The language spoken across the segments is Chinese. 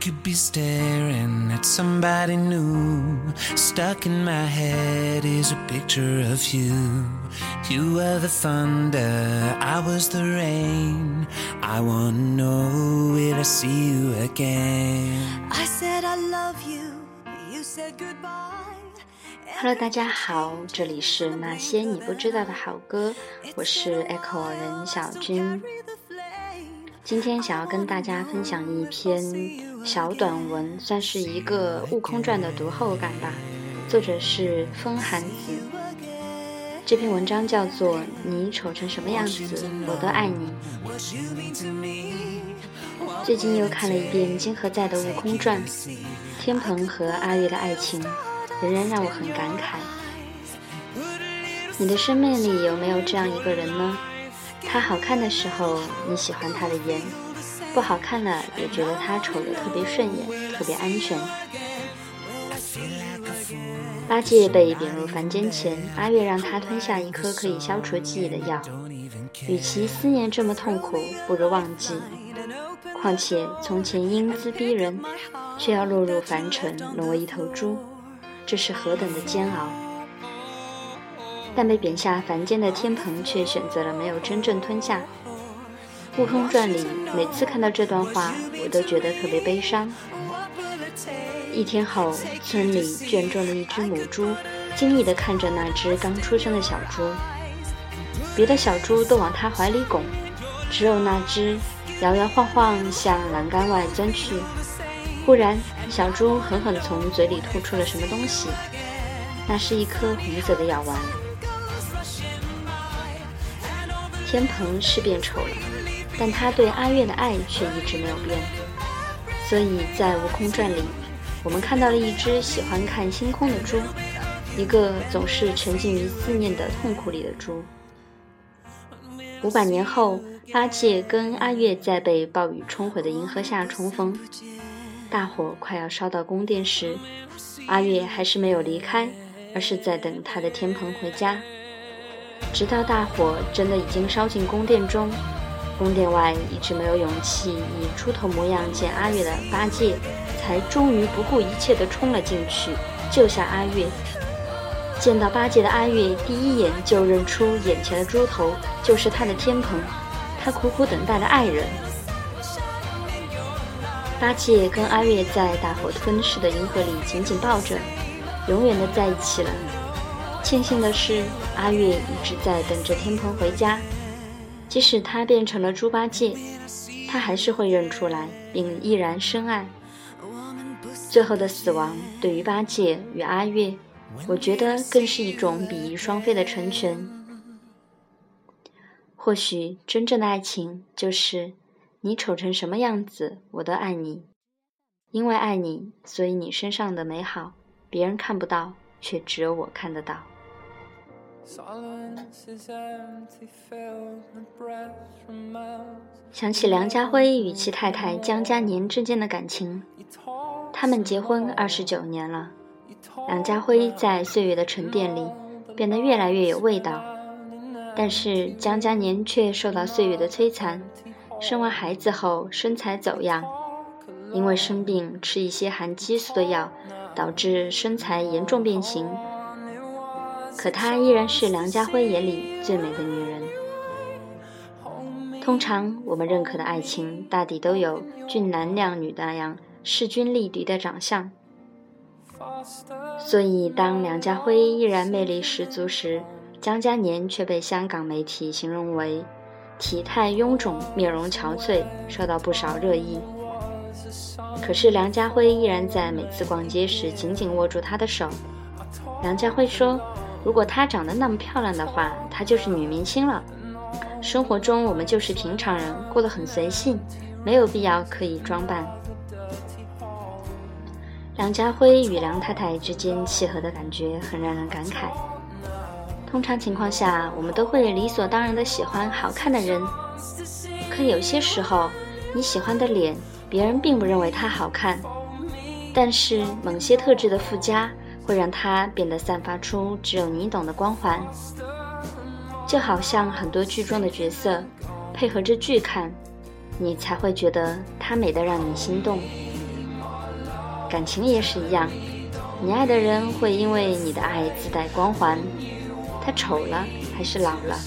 could be staring at somebody new. Stuck in my head is a picture of you. You were the thunder, I was the rain. I wanna know will I see you again? I said I love you, you said goodbye. Hello，大家好，这里是那些你不知道的好歌，我是 Echo 任小军。 今天想要跟大家分享一篇小短文，算是一个《悟空传》的读后感吧。作者是风寒子。这篇文章叫做《你丑成什么样子，我都爱你》。最近又看了一遍金河在的《悟空传》，天蓬和阿月的爱情。仍然让我很感慨。你的生命里有没有这样一个人呢？他好看的时候，你喜欢他的颜；不好看了，也觉得他丑得特别顺眼，特别安全。八戒被贬入凡间前，阿月让他吞下一颗可以消除记忆的药。与其思念这么痛苦，不如忘记。况且从前英姿逼人，却要落入凡尘，沦为一头猪。这是何等的煎熬！但被贬下凡间的天蓬却选择了没有真正吞下。《悟空传》里每次看到这段话，我都觉得特别悲伤。一天后，村里圈中了一只母猪，惊异地看着那只刚出生的小猪。别的小猪都往它怀里拱，只有那只摇摇晃晃向栏杆外钻去。忽然，小猪狠狠从嘴里吐出了什么东西，那是一颗红色的药丸。天蓬是变丑了，但他对阿月的爱却一直没有变。所以在《悟空传》里，我们看到了一只喜欢看星空的猪，一个总是沉浸于思念的痛苦里的猪。五百年后，八戒跟阿月在被暴雨冲毁的银河下重逢。大火快要烧到宫殿时，阿月还是没有离开，而是在等他的天蓬回家。直到大火真的已经烧进宫殿中，宫殿外一直没有勇气以猪头模样见阿月的八戒，才终于不顾一切地冲了进去，救下阿月。见到八戒的阿月，第一眼就认出眼前的猪头就是他的天蓬，他苦苦等待的爱人。八戒跟阿月在大火吞噬的银河里紧紧抱着，永远的在一起了。庆幸的是，阿月一直在等着天蓬回家，即使他变成了猪八戒，他还是会认出来，并依然深爱。最后的死亡对于八戒与阿月，我觉得更是一种比翼双飞的成全。或许真正的爱情就是。你丑成什么样子，我都爱你。因为爱你，所以你身上的美好，别人看不到，却只有我看得到。想起梁家辉与其太太江嘉年之间的感情，他们结婚二十九年了。梁家辉在岁月的沉淀里变得越来越有味道，但是江嘉年却受到岁月的摧残。生完孩子后身材走样，因为生病吃一些含激素的药，导致身材严重变形。可她依然是梁家辉眼里最美的女人。通常我们认可的爱情，大抵都有俊男靓女那样势均力敌的长相。所以当梁家辉依然魅力十足时，江嘉年却被香港媒体形容为。体态臃肿，面容憔悴，受到不少热议。可是梁家辉依然在每次逛街时紧紧握住她的手。梁家辉说：“如果她长得那么漂亮的话，她就是女明星了。生活中我们就是平常人，过得很随性，没有必要刻意装扮。”梁家辉与梁太太之间契合的感觉很让人感慨。通常情况下，我们都会理所当然的喜欢好看的人。可有些时候，你喜欢的脸，别人并不认为它好看，但是某些特质的附加，会让它变得散发出只有你懂的光环。就好像很多剧中的角色，配合着剧看，你才会觉得他美得让你心动。感情也是一样，你爱的人会因为你的爱自带光环。他丑了还是老了，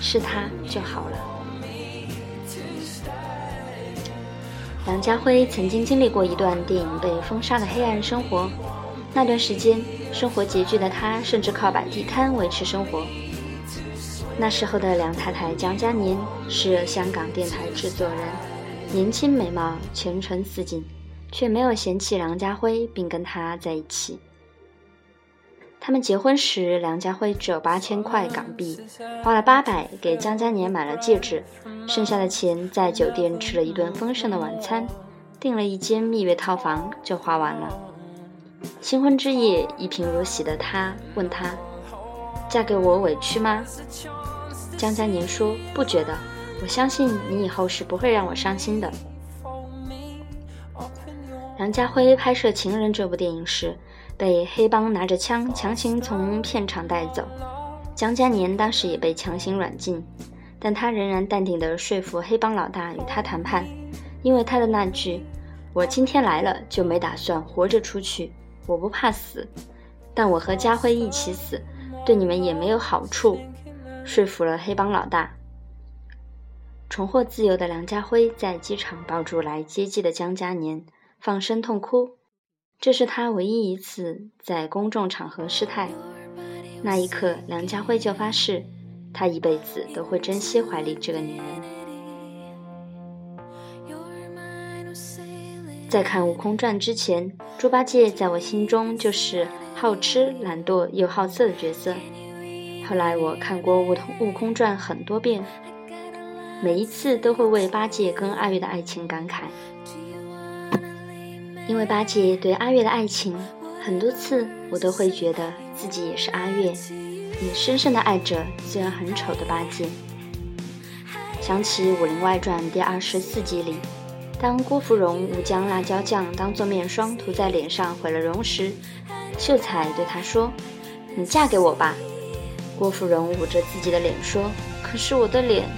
是他就好了。梁家辉曾经经历过一段电影被封杀的黑暗生活，那段时间生活拮据的他，甚至靠摆地摊维持生活。那时候的梁太太江嘉年是香港电台制作人，年轻美貌，前程似锦，却没有嫌弃梁家辉，并跟他在一起。他们结婚时，梁家辉只有八千块港币，花了八百给江嘉年买了戒指，剩下的钱在酒店吃了一顿丰盛的晚餐，订了一间蜜月套房就花完了。新婚之夜，一贫如洗的他问他：“嫁给我委屈吗？”江嘉年说：“不觉得，我相信你以后是不会让我伤心的。”梁家辉拍摄《情人》这部电影时。被黑帮拿着枪强行从片场带走，江嘉年当时也被强行软禁，但他仍然淡定地说服黑帮老大与他谈判，因为他的那句“我今天来了就没打算活着出去，我不怕死，但我和家辉一起死，对你们也没有好处”，说服了黑帮老大。重获自由的梁家辉在机场抱住来接机的江嘉年，放声痛哭。这是他唯一一次在公众场合失态。那一刻，梁家辉就发誓，他一辈子都会珍惜怀里这个女人。在看《悟空传》之前，猪八戒在我心中就是好吃、懒惰又好色的角色。后来我看过《悟空悟空传》很多遍，每一次都会为八戒跟阿月的爱情感慨。因为八戒对阿月的爱情，很多次我都会觉得自己也是阿月，也深深的爱着虽然很丑的八戒。想起《武林外传》第二十四集里，当郭芙蓉误将辣椒酱当做面霜涂在脸上毁了容时，秀才对她说：“你嫁给我吧。”郭芙蓉捂着自己的脸说：“可是我的脸。”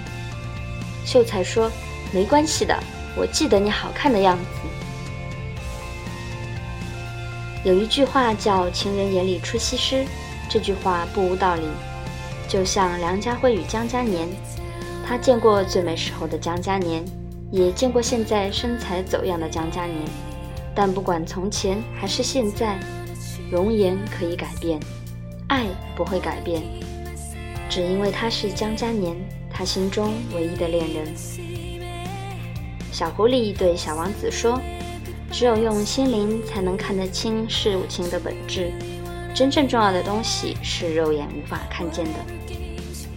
秀才说：“没关系的，我记得你好看的样子。”有一句话叫“情人眼里出西施”，这句话不无道理。就像梁家辉与江嘉年，他见过最美时候的江嘉年，也见过现在身材走样的江嘉年。但不管从前还是现在，容颜可以改变，爱不会改变。只因为他是江嘉年，他心中唯一的恋人。小狐狸对小王子说。只有用心灵才能看得清事物情的本质，真正重要的东西是肉眼无法看见的。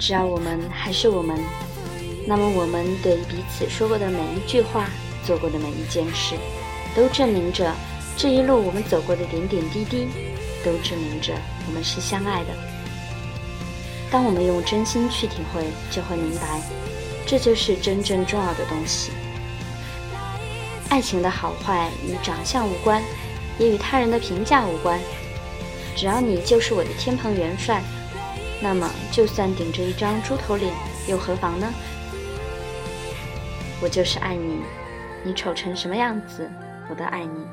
只要我们还是我们，那么我们对彼此说过的每一句话、做过的每一件事，都证明着这一路我们走过的点点滴滴，都证明着我们是相爱的。当我们用真心去体会，就会明白，这就是真正重要的东西。爱情的好坏与长相无关，也与他人的评价无关。只要你就是我的天蓬元帅，那么就算顶着一张猪头脸又何妨呢？我就是爱你，你丑成什么样子，我都爱你。